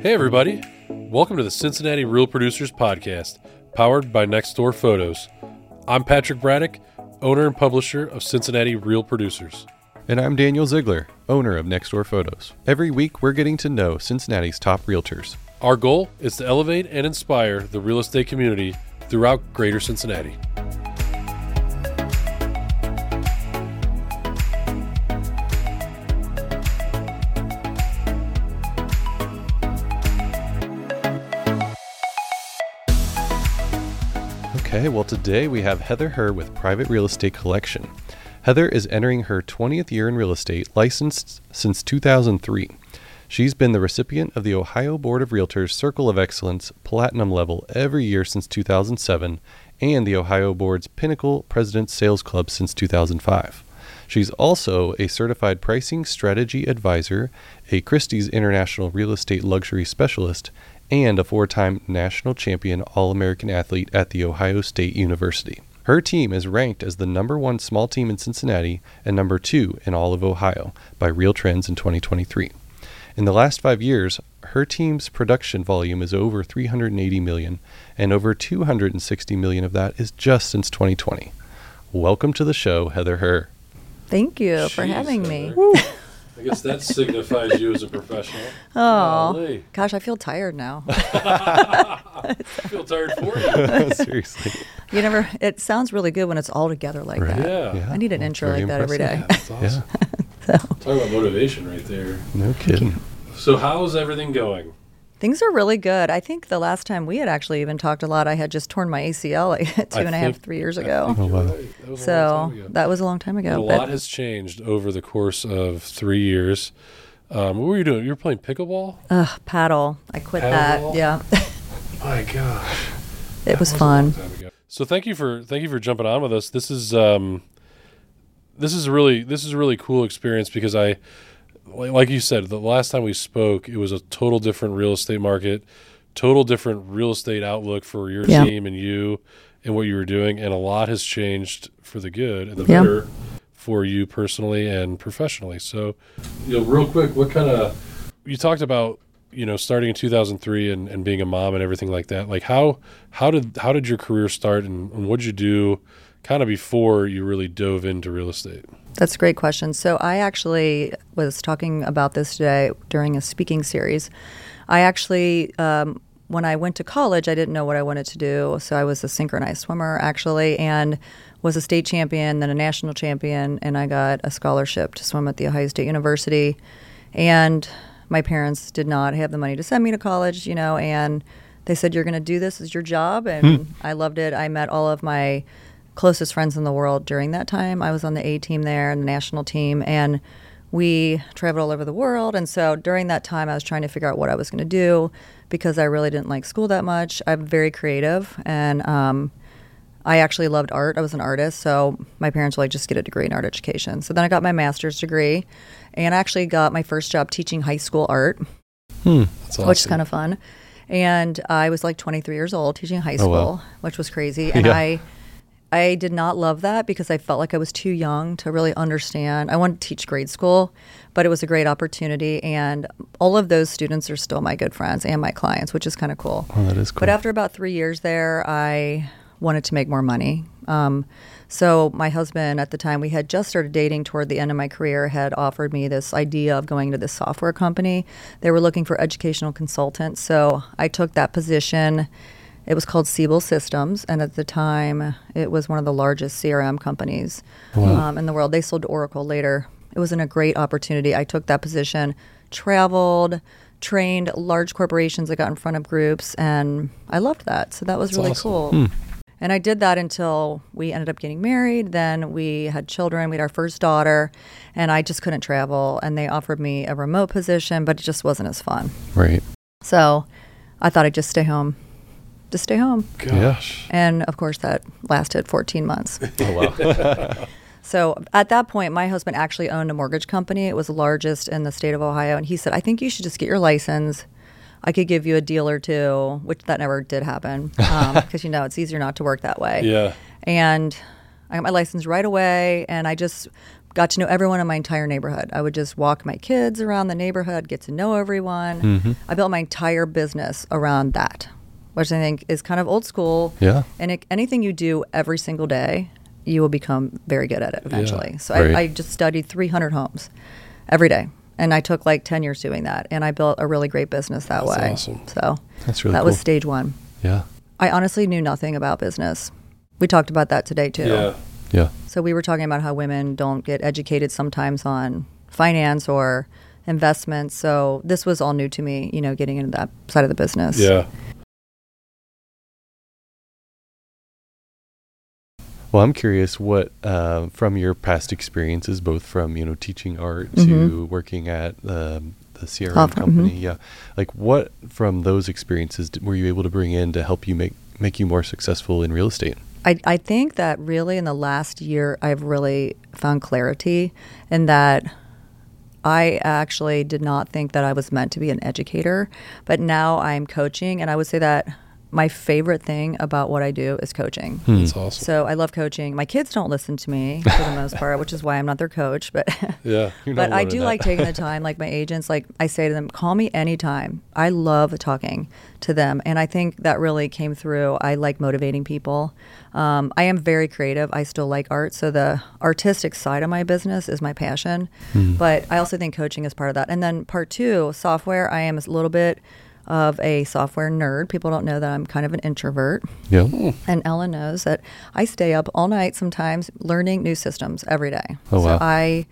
Hey, everybody. Welcome to the Cincinnati Real Producers Podcast, powered by Nextdoor Photos. I'm Patrick Braddock, owner and publisher of Cincinnati Real Producers. And I'm Daniel Ziegler, owner of Nextdoor Photos. Every week, we're getting to know Cincinnati's top realtors. Our goal is to elevate and inspire the real estate community throughout greater Cincinnati. Well, today we have Heather Herr with Private Real Estate Collection. Heather is entering her 20th year in real estate, licensed since 2003. She's been the recipient of the Ohio Board of Realtors Circle of Excellence Platinum level every year since 2007 and the Ohio Board's Pinnacle President's Sales Club since 2005. She's also a certified pricing strategy advisor, a Christie's International Real Estate Luxury Specialist, and a four time national champion All American athlete at The Ohio State University. Her team is ranked as the number one small team in Cincinnati and number two in all of Ohio by Real Trends in 2023. In the last five years, her team's production volume is over 380 million, and over 260 million of that is just since 2020. Welcome to the show, Heather Herr. Thank you for Jeez, having me. Heather. I guess that signifies you as a professional. Oh, Golly. gosh, I feel tired now. I feel tired for you. Seriously. you never. It sounds really good when it's all together like Right. that. Yeah. I need an well, intro very like that every day. impressive. That's awesome. Yeah, Talk about motivation right there. no kidding. So, how's everything going? Things are really good. I think the last time we had actually even talked a lot, I had just torn my ACL like two I and a half, think- three years ago. Oh, wow. right. That was a long So ago. that was a long time And ago. a but lot has changed over the course of three years. Um, what were you doing? You were playing pickleball? Ugh, paddle. I quit Paddle? that. Yeah, My gosh, it was That a long fun. time ago. So thank you for thank you for jumping on with us. This is um, this is really this is a really cool experience because I, like like you said, the last time we spoke, it was a total different real estate market, total different real estate outlook for your Yeah. team and you and what you were doing, and a lot has changed for the good and the Yeah. better for you personally and professionally. So, you know, real quick, what kind of you talked about you know starting in 2003 and, and being a mom and everything like that like how how did how did your career start and, and what did you do kind of before you really dove into real estate That's a great question. So I actually was talking about this today during a speaking series. I actually, um, when I went to college, I didn't know what I wanted to do. So I was a synchronized swimmer actually, and was a state champion, then a national champion, and I got a scholarship to swim at the Ohio State University. And my parents did not have the money to send me to college, you know, and they said you're going to do this as your job, and I loved it. I met all of my closest friends in the world during that time. I was on the A team there and the national team, and we traveled all over the world. And so during that time, I was trying to figure out what I was going to do because I really didn't like school that much. I'm very creative, and um, I actually loved art. I was an artist, so my parents were like, just get a degree in art education. So then I got my master's degree, and I actually got my first job teaching high school art that's which is kind of fun. And I was like 23 years old teaching high Oh, school, wow. which was crazy. And Yeah. I, I did not love that because I felt like I was too young to really understand. I wanted to teach grade school, but it was a great opportunity. And all of those students are still my good friends and my clients, which is kind of cool. Oh, that is cool. But after about three years there, I wanted to make more money. Um, so my husband at the time, we had just started dating toward the end of my career, had offered me this idea of going to this software company. They were looking for educational consultants. So I took that position. It was called Siebel Systems, and at the time, it was one of the largest CRM companies um, in the world. They sold to Oracle later. It was in a great opportunity. I took that position, traveled, trained large corporations. I got in front of groups, and I loved that. So that was really awesome. cool. And I did that until we ended up getting married. Then we had children. We had our first daughter, and I just couldn't travel. And they offered me a remote position, but it just wasn't as fun. right. So I thought I'd just stay home. Just stay home. gosh And of course, that lasted 14 months. Oh, wow. So at that point, my husband actually owned a mortgage company. It was the largest in the state of Ohio. And he said, I think you should just get your license. I could give you a deal or two, which that never did happen because you know it's easier not to work that way. yeah And I got my license right away, and I just got to know everyone in my entire neighborhood. I would just walk my kids around the neighborhood, get to know everyone. Mm-hmm. I built my entire business around that, which I think is kind of old school. Yeah. And it, anything you do every single day, you will become very good at it eventually. Yeah, So Right. I, I just studied 300 homes every day. And I took like 10 years doing that. And I built a really great business that That's way. awesome. So That's really that cool. was stage one. yeah. I honestly knew nothing about business. We talked about that today too. Yeah. Yeah. So we were talking about how women don't get educated sometimes on finance or investments. So this was all new to me, you know, getting into that side of the business. Yeah. Well, I'm curious what, uh, from your past experiences, both from you know teaching art to Mhm. working at um, the CRM company, mhm. yeah, like what from those experiences d- were you able to bring in to help you make make you more successful in real estate? I, I think that really in the last year, I've really found clarity in that I actually did not think that I was meant to be an educator, but now I'm coaching. And I would say that my favorite thing about what I do is coaching. Hmm. That's awesome. So I love coaching. My kids don't listen to me for the most part, which is why I'm not their coach. But yeah. But I do that. like taking the time. Like my agents, like I say to them, call me anytime. I love talking to them, and I think that really came through. I like motivating people. Um, I am very creative. I still like art, so the artistic side of my business is my passion. Hmm. But I also think coaching is part of that. And then part two, software. I am a little bit of a software nerd. People don't know that I'm kind of an introvert. Yeah. And Ellen knows that I stay up all night sometimes learning new systems every day. Oh, so wow. I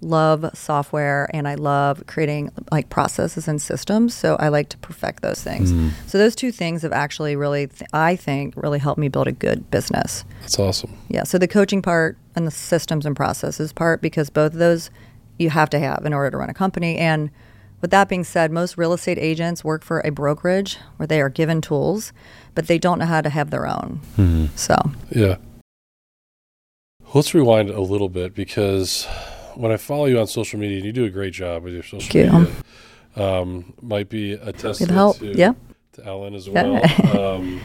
love software and I love creating like processes and systems. So I like to perfect those things. Mm. So those two things have actually really, th- I think, really helped me build a good business. That's awesome. Yeah. So the coaching part and the systems and processes part, because both of those you have to have in order to run a company. And with that being said, most real estate agents work for a brokerage where they are given tools, but they don't know how to have their own. Mhm. So Yeah. Let's rewind a little bit because when I follow you on social media, and you do a great job with your social Thank you. media. Um, might be a testament help. to, Yeah. to Ellen as well. um,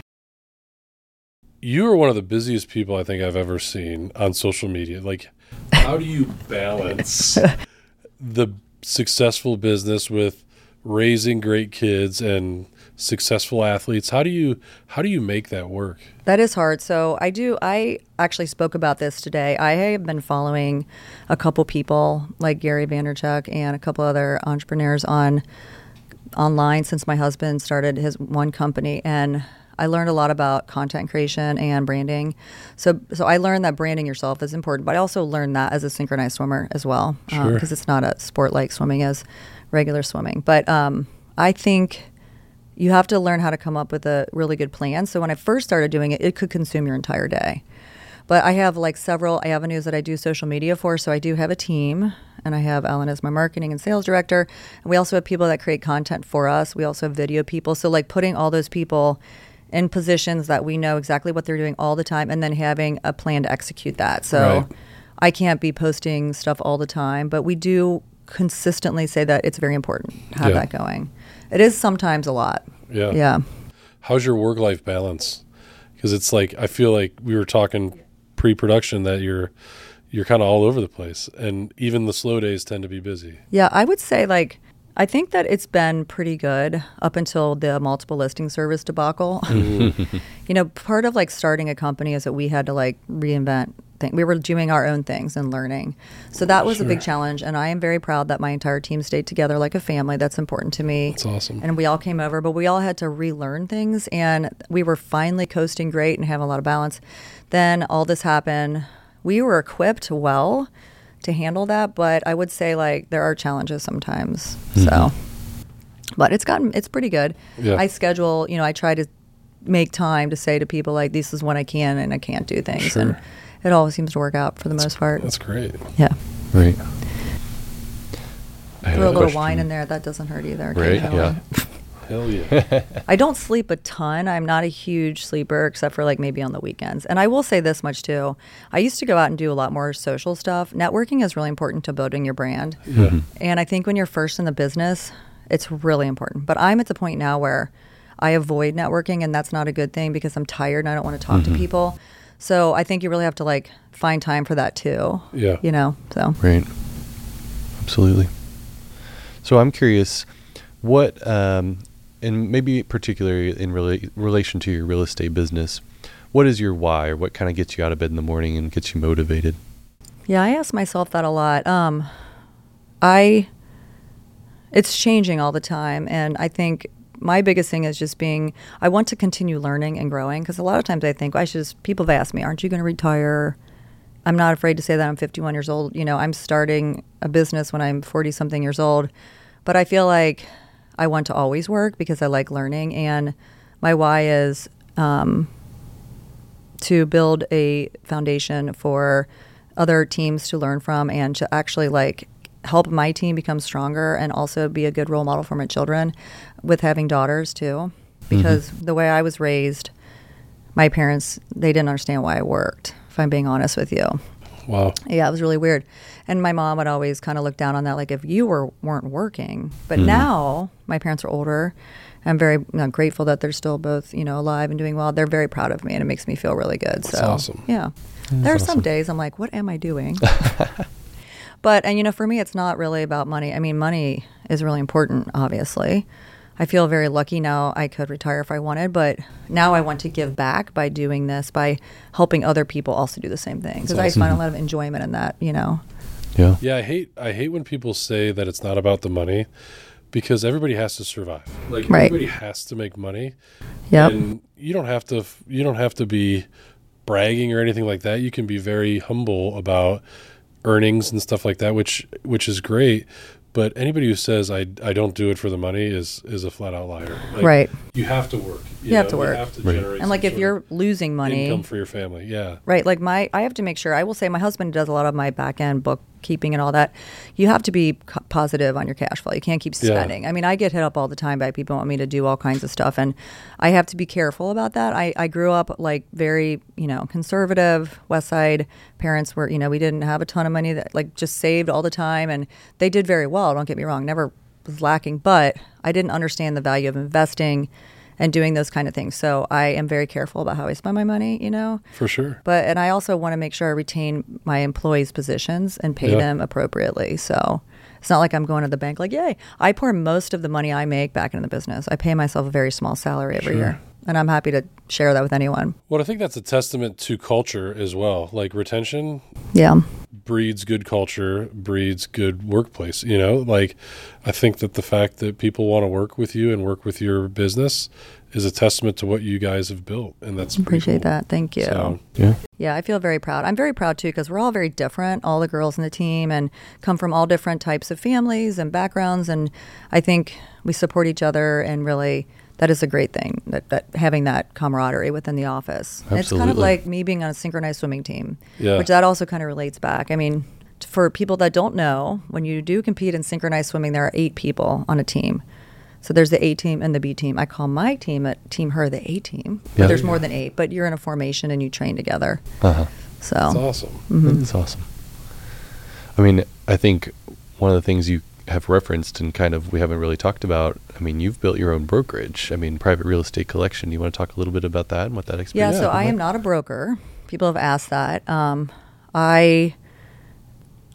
you are one of the busiest people I think I've ever seen on social media. Like, how do you balance the successful business with raising great kids and successful athletes? How do you how do you make that work? That is hard. So I do. I actually spoke about this today. I have been following a couple people like Gary Vaynerchuk and a couple other entrepreneurs on online since my husband started his one company, and I learned a lot about content creation and branding. So, so I learned that branding yourself is important, but I also learned that as a synchronized swimmer as well, Sure. because it's not a sport like swimming as regular swimming. But um, I think you have to learn how to come up with a really good plan. So when I first started doing it, it could consume your entire day. But I have like several avenues that I do social media for. So I do have a team, and I have Ellen as my marketing and sales director. And we also have people that create content for us. We also have video people. So like putting all those people in positions that we know exactly what they're doing all the time, and then having a plan to execute that. So Right. I can't be posting stuff all the time, but we do consistently say that it's very important to have Yeah. that going. It is sometimes a lot. Yeah. Yeah. How's your work life balance? Because it's like I feel like we were talking pre-production that you're you're kind of all over the place, and even the slow days tend to be busy. Yeah, I would say like I think that it's been pretty good up until the multiple listing service debacle. you know, part of like starting a company is that we had to like reinvent things. We were doing our own things and learning. So that was a big challenge and I am very proud that my entire team stayed together like a family. That's important to me. It's awesome. And we all came over, but we all had to relearn things and we were finally coasting great and having a lot of balance. Then all this happened. We were equipped well to handle that, but I would say like there are challenges sometimes. So mm-hmm. but it's gotten it's pretty good. Yeah. I schedule, you know, I try to make time to say to people like this is when I can and I can't do things Sure. and it always seems to work out for the most part. That's great. Yeah. Right. Throw a little question. wine in there, that doesn't hurt either. Right. Yeah. Hell yeah. I don't sleep a ton. I'm not a huge sleeper except for like maybe on the weekends. And I will say this much too. I used to go out and do a lot more social stuff. Networking is really important to building your brand. yeah. And I think when you're first in the business, it's really important. But I'm at the point now where I avoid networking and that's not a good thing because I'm tired and I don't want to talk to people. So I think you really have to like find time for that too. Yeah. You know. So Right. Absolutely. So I'm curious, what, um, and maybe particularly in rela- relation to your real estate business, what is your why, or what kind of gets you out of bed in the morning and gets you motivated? Yeah, I ask myself that a lot. Um, I, it's changing all the time, and I think my biggest thing is just being. I want to continue learning and growing because a lot of times I think I should. Just, people have asked me, "Aren't you going to retire?" I'm not afraid to say that I'm 51 years old. You know, I'm starting a business when I'm 40 something years old, but I feel like I want to always work because I like learning, and my why is. Um, to build a foundation for other teams to learn from and to actually like help my team become stronger and also be a good role model for my children with having daughters too because the way I was raised my parents they didn't understand why I worked if I'm being honest with you Wow. yeah, it was really weird. And my mom would always kind of look down on that, like if you were weren't working. But hmm. now my parents are older. I'm very know, grateful that they're still both, you know, alive and doing well. They're very proud of me, and it makes me feel really good. That's so awesome. Yeah, there are some days I'm like, what am I doing? but and you know, for me, it's not really about money. I mean, money is really important, obviously. I feel very lucky now. I could retire if I wanted, but now I want to give back by doing this, by helping other people also do the same thing. Because I find a lot of enjoyment in that, you know. Yeah. Yeah, I hate I hate when people say that it's not about the money because everybody has to survive. Like Right. everybody has to make money. Yeah. And you don't have to you don't have to be bragging or anything like that. You can be very humble about earnings and stuff like that, which which is great. But anybody who says I, I don't do it for the money is is a flat out liar. Like, Right. You have to work. You have to work. You have to Right. generate And like some if sort you're losing money, income for your family, yeah. right? Like my, I have to make sure. I will say my husband does a lot of my back end bookkeeping and all that. You have to be co- positive on your cash flow. You can't keep Yeah. spending. I mean, I get hit up all the time by people want me to do all kinds of stuff, and I have to be careful about that. I, I grew up like very, you know, conservative West Side parents were, you know, we didn't have a ton of money that like just saved all the time, and they did very well. Don't get me wrong, never was lacking, but I didn't understand the value of investing and doing those kind of things. So I am very careful about how I spend my money, you know. For sure. But and I also want to make sure I retain my employees' positions and pay Yeah. them appropriately. So it's not like I'm going to the bank like, yay. I pour most of the money I make back into the business. I pay myself a very small salary every Sure. year. And I'm happy to share that with anyone. Well, I think that's a testament to culture as well. Like retention Yeah. Breeds good culture, breeds good workplace. You know, like I think that the fact that people want to work with you and work with your business is a testament to what you guys have built, and that's Appreciate cool. that. Thank you. So, Yeah. Yeah, I feel very proud. I'm very proud too because we're all very different, all the girls in the team, and come from all different types of families and backgrounds. And I think we support each other, and really, that is a great thing. That, that having that camaraderie within the office. And It's kind of like me being on a synchronized swimming team, Yeah. which that also kind of relates back. I mean, for people that don't know, when you do compete in synchronized swimming, there are eight people on a team. So there's the A team and the B team. I call my team at Team Herr the A team. But Yeah. there's more than eight, but you're in a formation and you train together. Uh huh. So that's awesome. Mm-hmm. That is awesome. I mean, I think one of the things you have referenced and kind of we haven't really talked about. I mean, you've built your own brokerage. I mean, private real estate collection. You want to talk a little bit about that and what that experience? Yeah, so I am not a broker. People have asked that. Um, I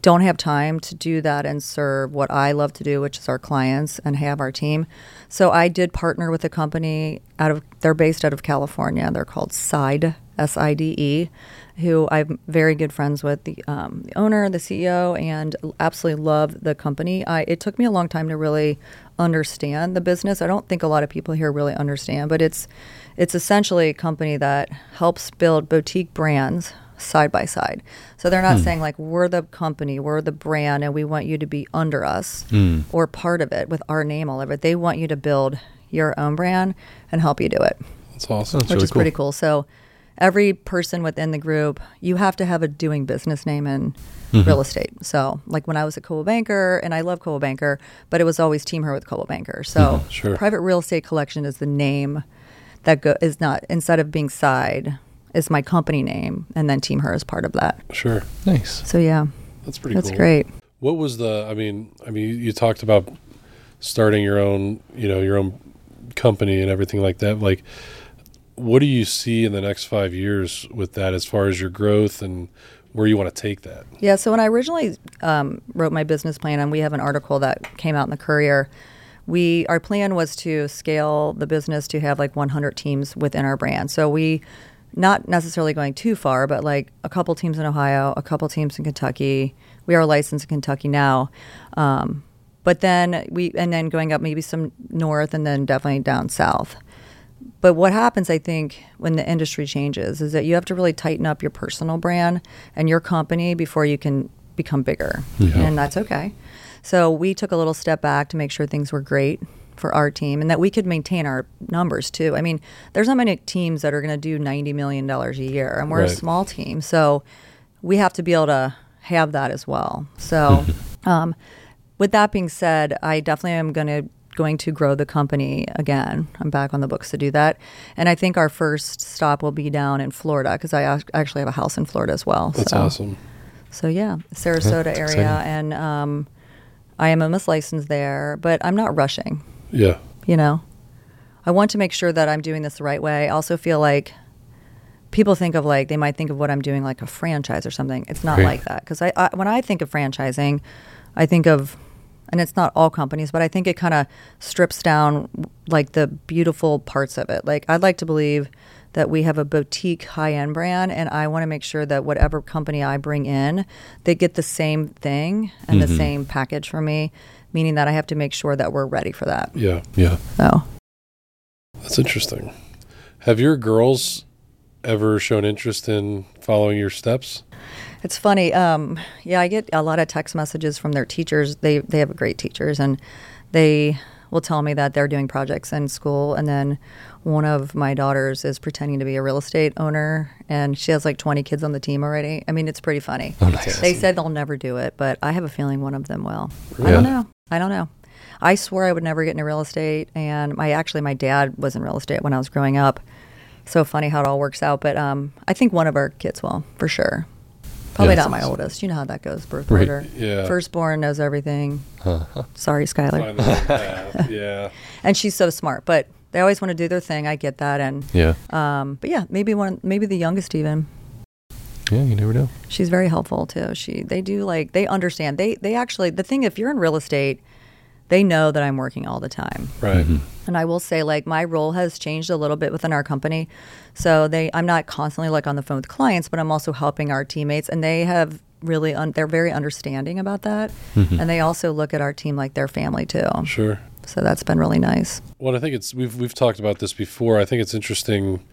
don't have time to do that and serve what I love to do, which is our clients and have our team. So I did partner with a company out of they're based out of California. They're called Side S I D E, who I'm very good friends with the um, the owner, the CEO, and absolutely love the company. I it took me a long time to really understand the business. I don't think a lot of people here really understand, but it's it's essentially a company that helps build boutique brands side by side. So they're not saying like we're the company, we're the brand, and we want you to be under us or part of it with our name all over it. They want you to build your own brand and help you do it, That's awesome. That's which really is cool. pretty cool. So every person within the group, you have to have a doing business name in mm-hmm. real estate. So like when I was at Coldwell Banker, and I love Coldwell Banker, but it was always Team Herr with Coldwell Banker. So mm-hmm, Sure. Private Real Estate Collection is the name that go is not instead of being side is my company name, and then Team Herr is part of that. Sure, Nice. So yeah, that's pretty. that's cool. great. What was the? I mean, I mean, you, you talked about starting your own, you know, your own company and everything like that. Like, what do you see in the next five years with that as far as your growth and where you want to take that? Yeah, so when I originally um, wrote my business plan, and we have an article that came out in the Courier, we our plan was to scale the business to have like 100 teams within our brand. So we not necessarily going too far, but like a couple teams in Ohio, a couple teams in Kentucky. We are licensed in Kentucky now, um, but then we and then going up maybe some north and then definitely down south. But what happens, I think, when the industry changes is that you have to really tighten up your personal brand and your company before you can become bigger. Yeah. And that's okay. So we took a little step back to make sure things were great for our team and that we could maintain our numbers too. I mean, there's not many teams that are going to do $90 million a year, and we're Right. a small team. So we have to be able to have that as well. So, um, with that being said, I definitely am going to going to grow the company again. I'm back on the books to do that, and I think our first stop will be down in Florida because I actually have a house in Florida as well. That's so, awesome. So yeah, Sarasota That's area, exciting. and um, I am almost licensed there, but I'm not rushing. Yeah. You know, I want to make sure that I'm doing this the right way. I also feel like people think of like they might think of what I'm doing like a franchise or something. It's not Right. like that because I, I when I think of franchising, I think of and it's not all companies, but I think it kind of strips down like the beautiful parts of it. Like I'd like to believe that we have a boutique high end brand, and I want to make sure that whatever company I bring in, they get the same thing and the mm-hmm. same package for me. Meaning that I have to make sure that we're ready for that. Yeah. Yeah. So That's interesting. Have your girls ever shown interest in following your steps? It's funny. Um, yeah, I get a lot of text messages from their teachers. They they have great teachers, and they will tell me that they're doing projects in school. And then one of my daughters is pretending to be a real estate owner, and she has like 20 kids on the team already. I mean, it's pretty funny. Oh, nice. They said they'll never do it, but I have a feeling one of them will. I don't know. I don't know. I swore I would never get into real estate, and my actually my dad was in real estate when I was growing up. So funny how it all works out, but um, I think one of our kids will for sure. Probably Yeah. not my oldest. You know how that goes, birth Right. order. Yeah. Firstborn knows everything. Uh-huh. Sorry, Skylar. Find the right path. Yeah. And she's so smart, but they always want to do their thing. I get that, and Yeah. um, but yeah, maybe one, maybe the youngest even. Yeah, you never know. She's very helpful too. She they do like they understand. They they actually the thing if you're in real estate, they know that I'm working all the time. Right. Mm-hmm. And I will say like my role has changed a little bit within our company. So they I'm not constantly like on the phone with clients, but I'm also helping our teammates and they have really un- they're very understanding about that. Mm-hmm. And they also look at our team like their family too. Sure. So that's been really nice. Well, I think it's we've we've talked about this before. I think it's interesting.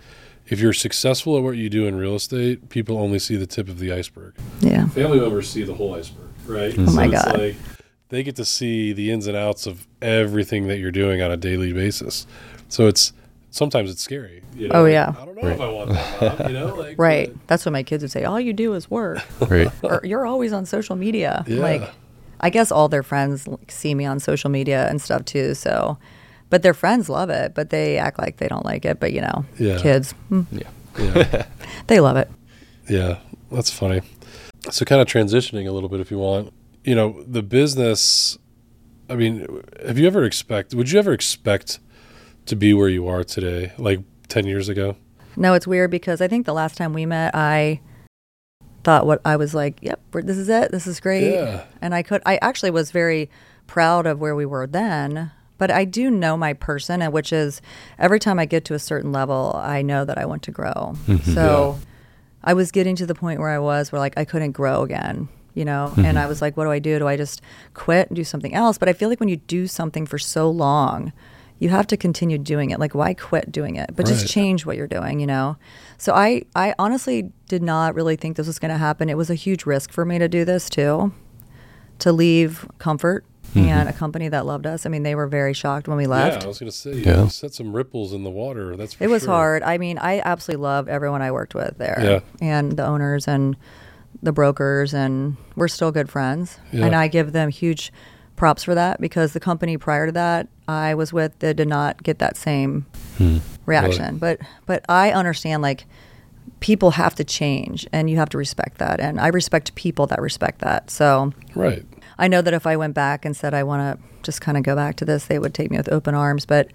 If you're successful at what you do in real estate, people only see the tip of the iceberg. Yeah. Family members see the whole iceberg, right? Mm-hmm. Oh my so it's God. like they get to see the ins and outs of everything that you're doing on a daily basis. So it's sometimes it's scary. You know? Oh, like, yeah. I don't know if I want that, mom, you know, like Right. but- That's what my kids would say. All you do is work. Right. or you're always on social media. Yeah. Like, I guess all their friends like, see me on social media and stuff too. So, but their friends love it, but they act like they don't like it. But you know, Yeah. kids, hmm, yeah. yeah. they love it. Yeah, that's funny. So, kind of transitioning a little bit, if you want, you know, the business. I mean, have you ever expect? Would you ever expect to be where you are today, like ten years ago? No, it's weird because I think the last time we met, I thought what I was like, yep, this is it. This is great. Yeah. And I could, I actually was very proud of where we were then. But I do know my person, and which is every time I get to a certain level, I know that I want to grow. Mm-hmm. So I was getting to the point where I was where like I couldn't grow again, you know? Mm-hmm. And I was like, what do I do? Do I just quit and do something else? But I feel like when you do something for so long, you have to continue doing it. Like, why quit doing it? But Right. just change what you're doing, you know? So I, I honestly did not really think this was going to happen. It was a huge risk for me to do this too, to leave comfort mm-hmm. and a company that loved us. I mean, they were very shocked when we left. Yeah, I was going to say, Yeah. you set some ripples in the water. That's for It was sure. hard. I mean, I absolutely loved everyone I worked with there. Yeah. And the owners and the brokers and we're still good friends. Yeah. And I give them huge props for that because the company prior to that I was with they did not get that same hmm. reaction. But but I understand like people have to change and you have to respect that and I respect people that respect that. So Right. I know that if I went back and said I want to just kind of go back to this, they would take me with open arms. But,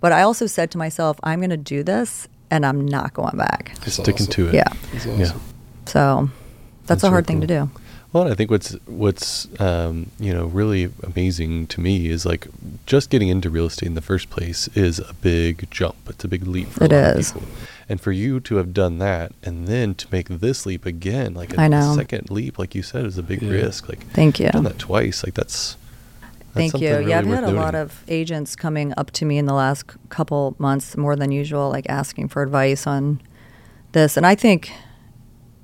but I also said to myself, I'm going to do this, and I'm not going back. That's Sticking awesome. to it. Yeah. Awesome. Yeah. So that's, That's a hard really thing to do. Well, I think what's what's um, you know really amazing to me is like just getting into real estate in the first place is a big jump. It's a big leap for It a lot is. of people. And for you to have done that and then to make this leap again, like a I know. second leap, like you said, is a big Yeah. risk. Like Thank you. done that twice. Like that's, that's Thank something you. really yeah, I've worth had a lot of agents coming up to me in the last couple months, more than usual, like asking for advice on this. And I think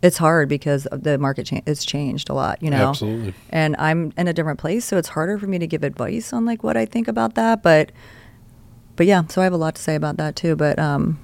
it's hard because the market cha- it's changed a lot, you know. Absolutely. And I'm in a different place, so it's harder for me to give advice on like what I think about that. But, but yeah, so I have a lot to say about that too. But, um,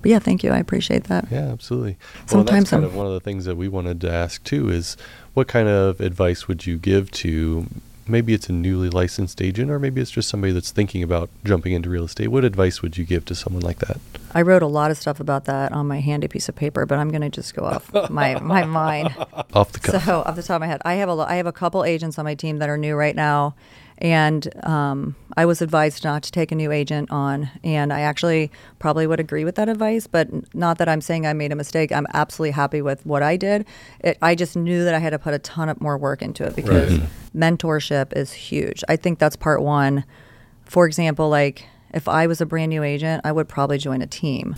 but yeah, thank you. I appreciate that. Yeah, absolutely. well, Sometimes that's kind I'm- of one of the things that we wanted to ask too is what kind of advice would you give to maybe it's a newly licensed agent or maybe it's just somebody that's thinking about jumping into real estate. What advice would you give to someone like that? I wrote a lot of stuff about that on my handy piece of paper, but I'm going to just go off my my mind. Off the cuff. So off the top of my head, I have a I have a couple agents on my team that are new right now, and um, I was advised not to take a new agent on, and I actually probably would agree with that advice, but not that I'm saying I made a mistake. I'm absolutely happy with what I did. It, I just knew that I had to put a ton of more work into it because Right. mentorship is huge. I think that's part one. For example, like if I was a brand new agent, I would probably join a team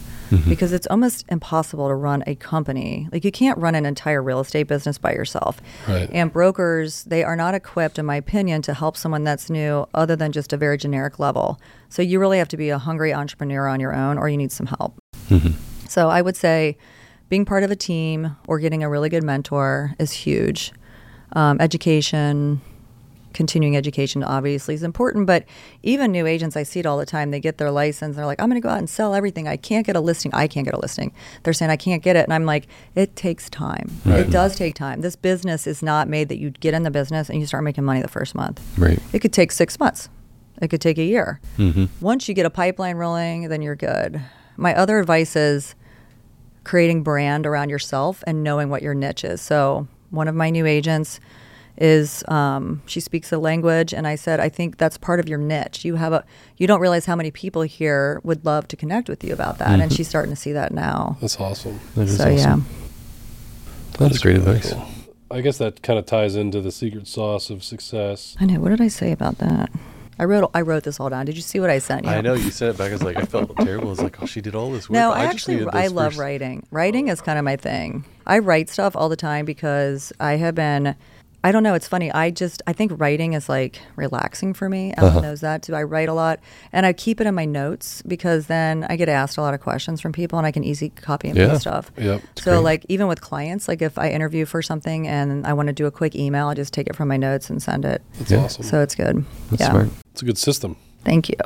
because it's almost impossible to run a company. Like you can't run an entire real estate business by yourself. Right. And brokers, they are not equipped, in my opinion, to help someone that's new other than just a very generic level. So you really have to be a hungry entrepreneur on your own or you need some help. So I would say being part of a team or getting a really good mentor is huge. Um, education, continuing education obviously is important, but even new agents, I see it all the time. They get their license, they're like, I'm going to go out and sell everything. I can't get a listing. I can't get a listing. They're saying, I can't get it. And I'm like, it takes time. Right. It does take time. This business is not made that you get in the business and you start making money the first month. Right. It could take six months. It could take a year. Mm-hmm. Once you get a pipeline rolling, then you're good. My other advice is creating brand around yourself and knowing what your niche is. So, one of my new agents is um, she speaks the language, and I said, I think that's part of your niche. You have a you don't realize how many people here would love to connect with you about that, and she's starting to see that now. That's awesome. That is So awesome. yeah, That's That's great really advice. cool. I guess that kind of ties into the secret sauce of success. I know. What did I say about that? I wrote I wrote this all down. Did you see what I sent you? I know you sent it back. I was like, I felt terrible. I was like, oh, she did all this work. No, but I, actually needed I love first- writing. Writing is kind of my thing. I write stuff all the time because I have been I don't know, it's funny. I just I think writing is like relaxing for me. Ellen Uh-huh. knows that too. I write a lot and I keep it in my notes because then I get asked a lot of questions from people and I can easy copy and Yeah. paste stuff. Yep. So great. like even with clients, like if I interview for something and I want to do a quick email, I just take it from my notes and send it. That's Yeah. awesome. So it's good. That's yeah. smart. it's a good system. Thank you.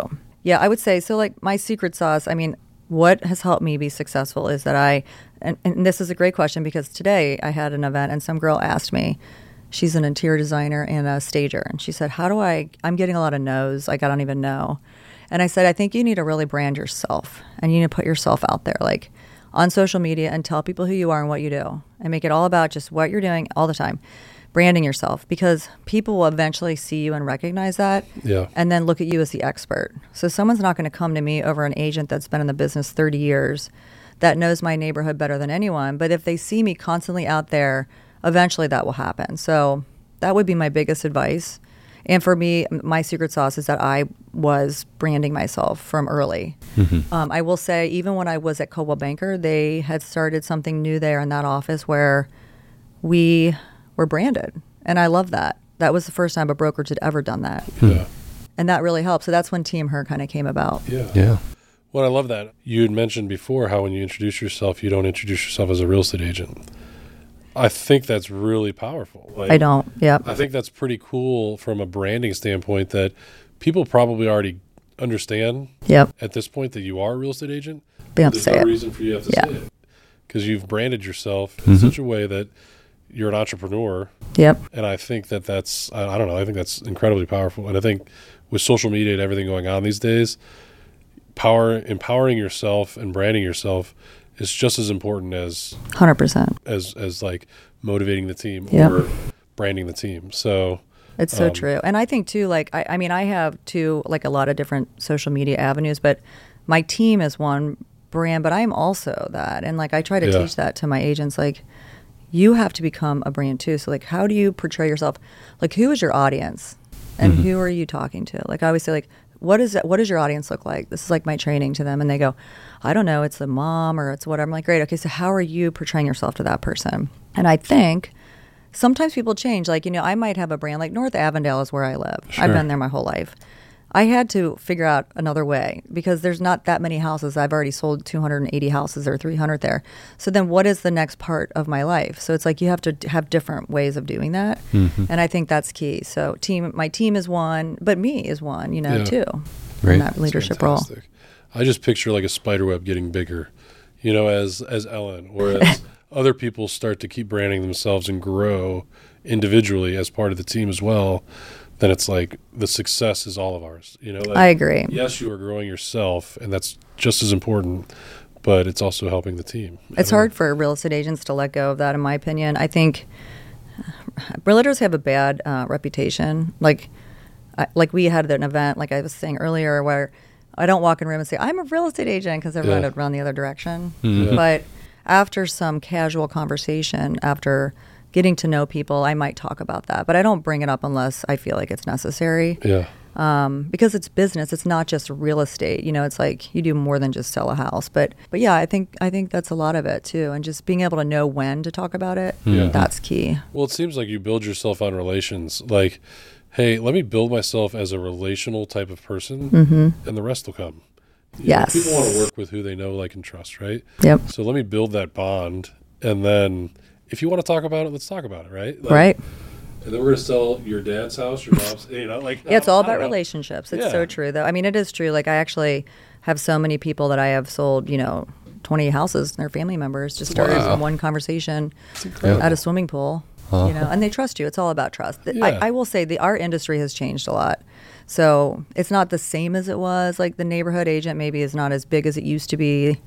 Yeah, I would say so. Like my secret sauce, I mean, what has helped me be successful is that I, and, and this is a great question because today I had an event and some girl asked me, she's an interior designer and a stager, and she said, How do I, I'm getting a lot of no's, like I don't even know. And I said, I think you need to really brand yourself and you need to put yourself out there, like on social media and tell people who you are and what you do and make it all about just what you're doing all the time. Branding yourself because people will eventually see you and recognize that Yeah. and then look at you as the expert. So someone's not going to come to me over an agent that's been in the business 30 years that knows my neighborhood better than anyone, but if they see me constantly out there, eventually that will happen. So that would be my biggest advice. And for me, my secret sauce is that I was branding myself from early. Um, I will say, even when I was at Coldwell Banker, they had started something new there in that office where we were branded. And I love that. That was the first time a brokerage had ever done that Yeah. and that really helped. So that's when Team Herr kind of came about. Yeah. Yeah. Well, I love that. You had mentioned before how when you introduce yourself, you don't introduce yourself as a real estate agent. I think that's really powerful. Like, I don't. Yep. I think that's pretty cool from a branding standpoint that people probably already understand Yep. at this point that you are a real estate agent. They don't have to There's say no it. reason for you to have to Yeah. say it because you've branded yourself in mm-hmm. such a way that you're an entrepreneur Yep. and I think that that's I, I don't know I think that's incredibly powerful and I think with social media and everything going on these days power empowering yourself and branding yourself is just as important as Hundred percent. as as like motivating the team Yep. or branding the team so It's so Um, true. And I think too, like I, I mean, I have too like a lot of different social media avenues, but my team is one brand, but I'm also that. And like I try to Yeah. teach that to my agents like you have to become a brand too. So like how do you portray yourself? Like who is your audience? And who are you talking to? Like I always say like what is that what does your audience look like? This is like my training to them and they go, I don't know, it's the mom or it's whatever. I'm like, great, okay, so how are you portraying yourself to that person? And I think sometimes people change. Like, you know, I might have a brand like North Avondale is where I live. Sure. I've been there my whole life. I had to figure out another way because there's not that many houses. I've already sold 280 houses or 300 there. So then what is the next part of my life? So it's like you have to have different ways of doing that. And I think that's key. So team my team is one, but me is one, you know, Yeah. too. Right. In that leadership role. I just picture like a spider web getting bigger, you know, as as Ellen or as other people start to keep branding themselves and grow individually as part of the team as well. Then it's like the success is all of ours, you know. Like, I agree. Yes, you are growing yourself, and that's just as important. But it's also helping the team. It's hard for real estate agents to let go of that, in my opinion. I think realtors have a bad uh, reputation. Like, I, like we had an event, like I was saying earlier, where I don't walk in a room and say I'm a real estate agent because everyone Yeah. would run the other direction. Mhm. But after some casual conversation, after getting to know people, I might talk about that. But I don't bring it up unless I feel like it's necessary Yeah. um, because it's business. It's not just real estate. You know, it's like you do more than just sell a house. But but yeah, I think I think that's a lot of it too, and just being able to know when to talk about it. Yeah. That's key. Well, it seems like you build yourself on relations. Like, hey, let me build myself as a relational type of person, mm-hmm. and the rest will come. You know, Yes. people want to work with who they know, like, and trust, right? Yep. So let me build that bond, and then if you want to talk about it, let's talk about it, right? Like, right. And then we're gonna sell your dad's house, your mom's, you know, like Yeah, it's all about know. relationships. It's Yeah. so true, though. I mean, it is true. Like I actually have so many people that I have sold. You know. 20 houses, they're family members, just started Wow. from one conversation at a swimming pool. Huh. You know, and they trust you. It's all about trust. Yeah. I, I will say the art industry has changed a lot. So it's not the same as it was. Like the neighborhood agent maybe is not as big as it used to be.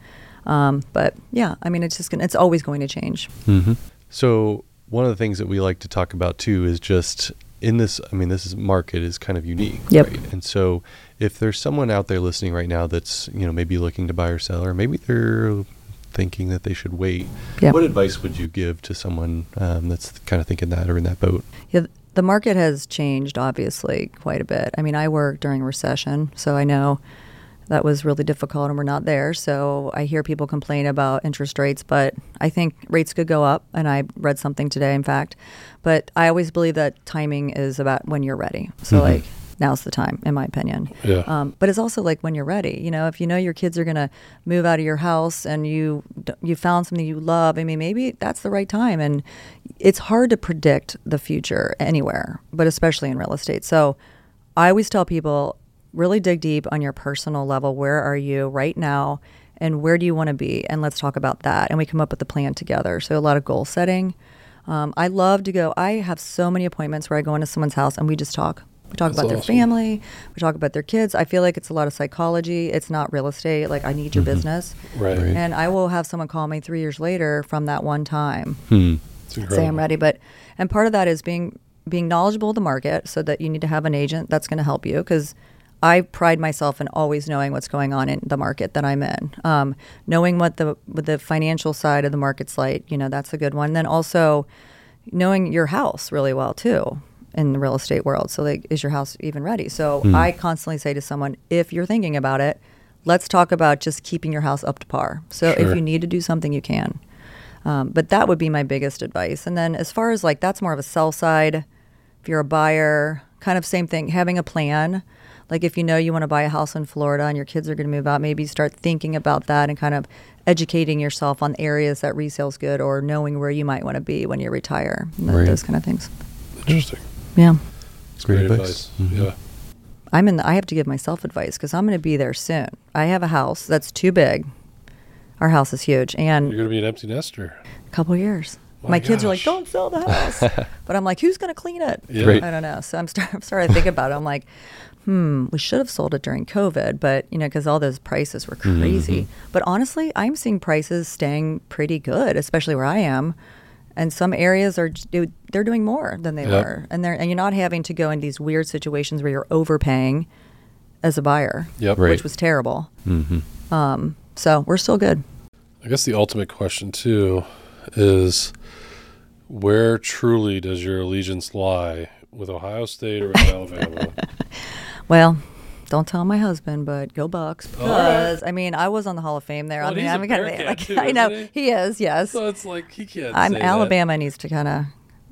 Um, but yeah, I mean, it's just gonna, it's always going to change. Mm-hmm. So one of the things that we like to talk about too is just in this. I mean, this is market is kind of unique, Yep. right? And so if there's someone out there listening right now that's you know maybe looking to buy or sell, or maybe they're thinking that they should wait, Yep. what advice would you give to someone um, that's kind of thinking that or in that boat? Yeah, the market has changed obviously quite a bit. I mean, I worked during recession, so I know that was really difficult and we're not there. So I hear people complain about interest rates, but I think rates could go up. And I read something today, in fact. But I always believe that timing is about when you're ready. So, Mhm. like, now's the time, in my opinion. Yeah. Um, but it's also like when you're ready. You know, if you know your kids are going to move out of your house and you you found something you love, I mean, maybe that's the right time. And it's hard to predict the future anywhere, but especially in real estate. So I always tell people really dig deep on your personal level. Where are you right now? And where do you want to be? And let's talk about that. And we come up with a plan together. So a lot of goal setting. Um, I love to go. I have so many appointments where I go into someone's house and we just talk. We talk That's about their awesome. family. We talk about their kids. I feel like it's a lot of psychology. It's not real estate. Like I need your business. Right. Right. And I will have someone call me three years later from that one time Hmm. Say I'm ready. But and part of that is being being knowledgeable of the market, so that you need to have an agent that's going to help you because. I pride myself in always knowing what's going on in the market that I'm in, um, knowing what the what the financial side of the market's like. You know, that's a good one. Then also knowing your house really well too in the real estate world. So, like, is your house even ready? So, I constantly say to someone, if you're thinking about it, let's talk about just keeping your house up to par. So, Sure. if you need to do something, you can. Um, but that would be my biggest advice. And then as far as like that's more of a sell side. If you're a buyer, kind of same thing, having a plan. Like if you know you want to buy a house in Florida and your kids are going to move out, maybe start thinking about that and kind of educating yourself on areas that resale's good or knowing where you might want to be when you retire. Right. Those kind of things. Interesting. Yeah. It's Great great, advice. advice. Mhm. Yeah. I'm in the, I have to give myself advice because I'm going to be there soon. I have a house that's too big. Our house is huge and You're gonna be an empty nester. a couple years. My My kids are like, "Don't sell the house," but I'm like, "Who's going to clean it?" Yeah. Right. I don't know. So I'm, start, I'm starting to think about it. I'm like, hmm, we should have sold it during COVID, but you know, because all those prices were crazy. Mhm. But honestly, I'm seeing prices staying pretty good, especially where I am. And some areas are they're doing more than they Yep. were, and they're and you're not having to go in these weird situations where you're overpaying as a buyer, Yep. Right. which was terrible. Mm-hmm. Um, So we're still good. I guess the ultimate question too is where truly does your allegiance lie with Ohio State or with Alabama? Well, don't tell my husband, but go Bucks right. because I mean I was on the Hall of Fame there. Well, I mean I'm kind of like too, I know isn't he is. Yes, so it's like he can't. I'm say that. Alabama needs to kind of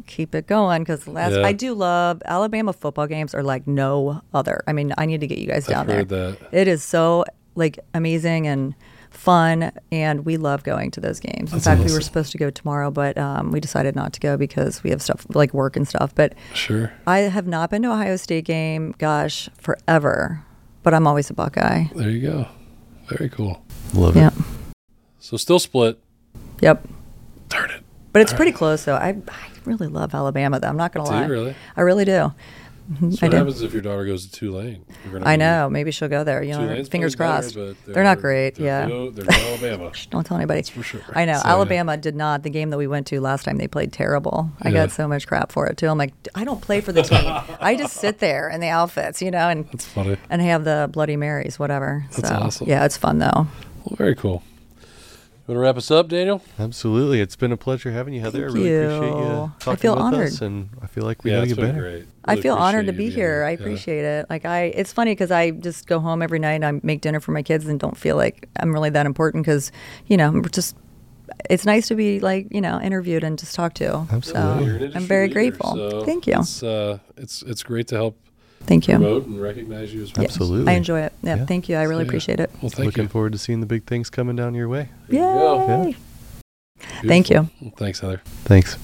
keep it going because last Yeah. I do love Alabama football games are like no other. I mean I need to get you guys down I've there. It is so like amazing and fun, and we love going to those games. In That's fact, we were supposed to go tomorrow, but um, we decided not to go because we have stuff like work and stuff. But Sure. I have not been to Ohio State game, gosh, forever. But I'm always a Buckeye. There you go. Very cool. Love Yep. it. So still split. Yep. Darn it. But it's All pretty right. close, though. I, I really love Alabama, though. I'm not going to Do you lie. really? I really do. Mhm, So I what happens if your daughter goes to Tulane? I know. Maybe she'll go there. You know, fingers playing better, crossed. but They're not great. they're yeah. no- they're Alabama. Don't tell anybody. That's for sure. I know. So, yeah. Alabama did not. The game that we went to last time, they played terrible. I Yeah. got so much crap for it, too. I'm like, I don't play for the team. I just sit there in the outfits, you know, and That's funny. and have the Bloody Marys, whatever. That's so, awesome. Yeah, it's fun, though. Well, very cool. You want to wrap us up, Daniel? Absolutely. It's been a pleasure having you, Heather. Thank I really appreciate you. you I feel with honored. us, and I feel like we yeah, gotta get better. great. I feel honored to be you being here. I Yeah. appreciate it. Like I, it's funny because I just go home every night and I make dinner for my kids and don't feel like I'm really that important because, you know, I'm just. It's nice to be like you know interviewed and just talked to. Absolutely. So I'm very leader, grateful. so Thank you. It's, uh, it's it's great to help Thank you. promote and recognize you as well. Yeah, Absolutely. I enjoy it. Yeah, Yeah. thank you. I really Yeah. appreciate it. Well, thank Looking you. forward to seeing the big things coming down your way. There you go. Yay! Thank Beautiful. you. Thanks, Heather. Thanks.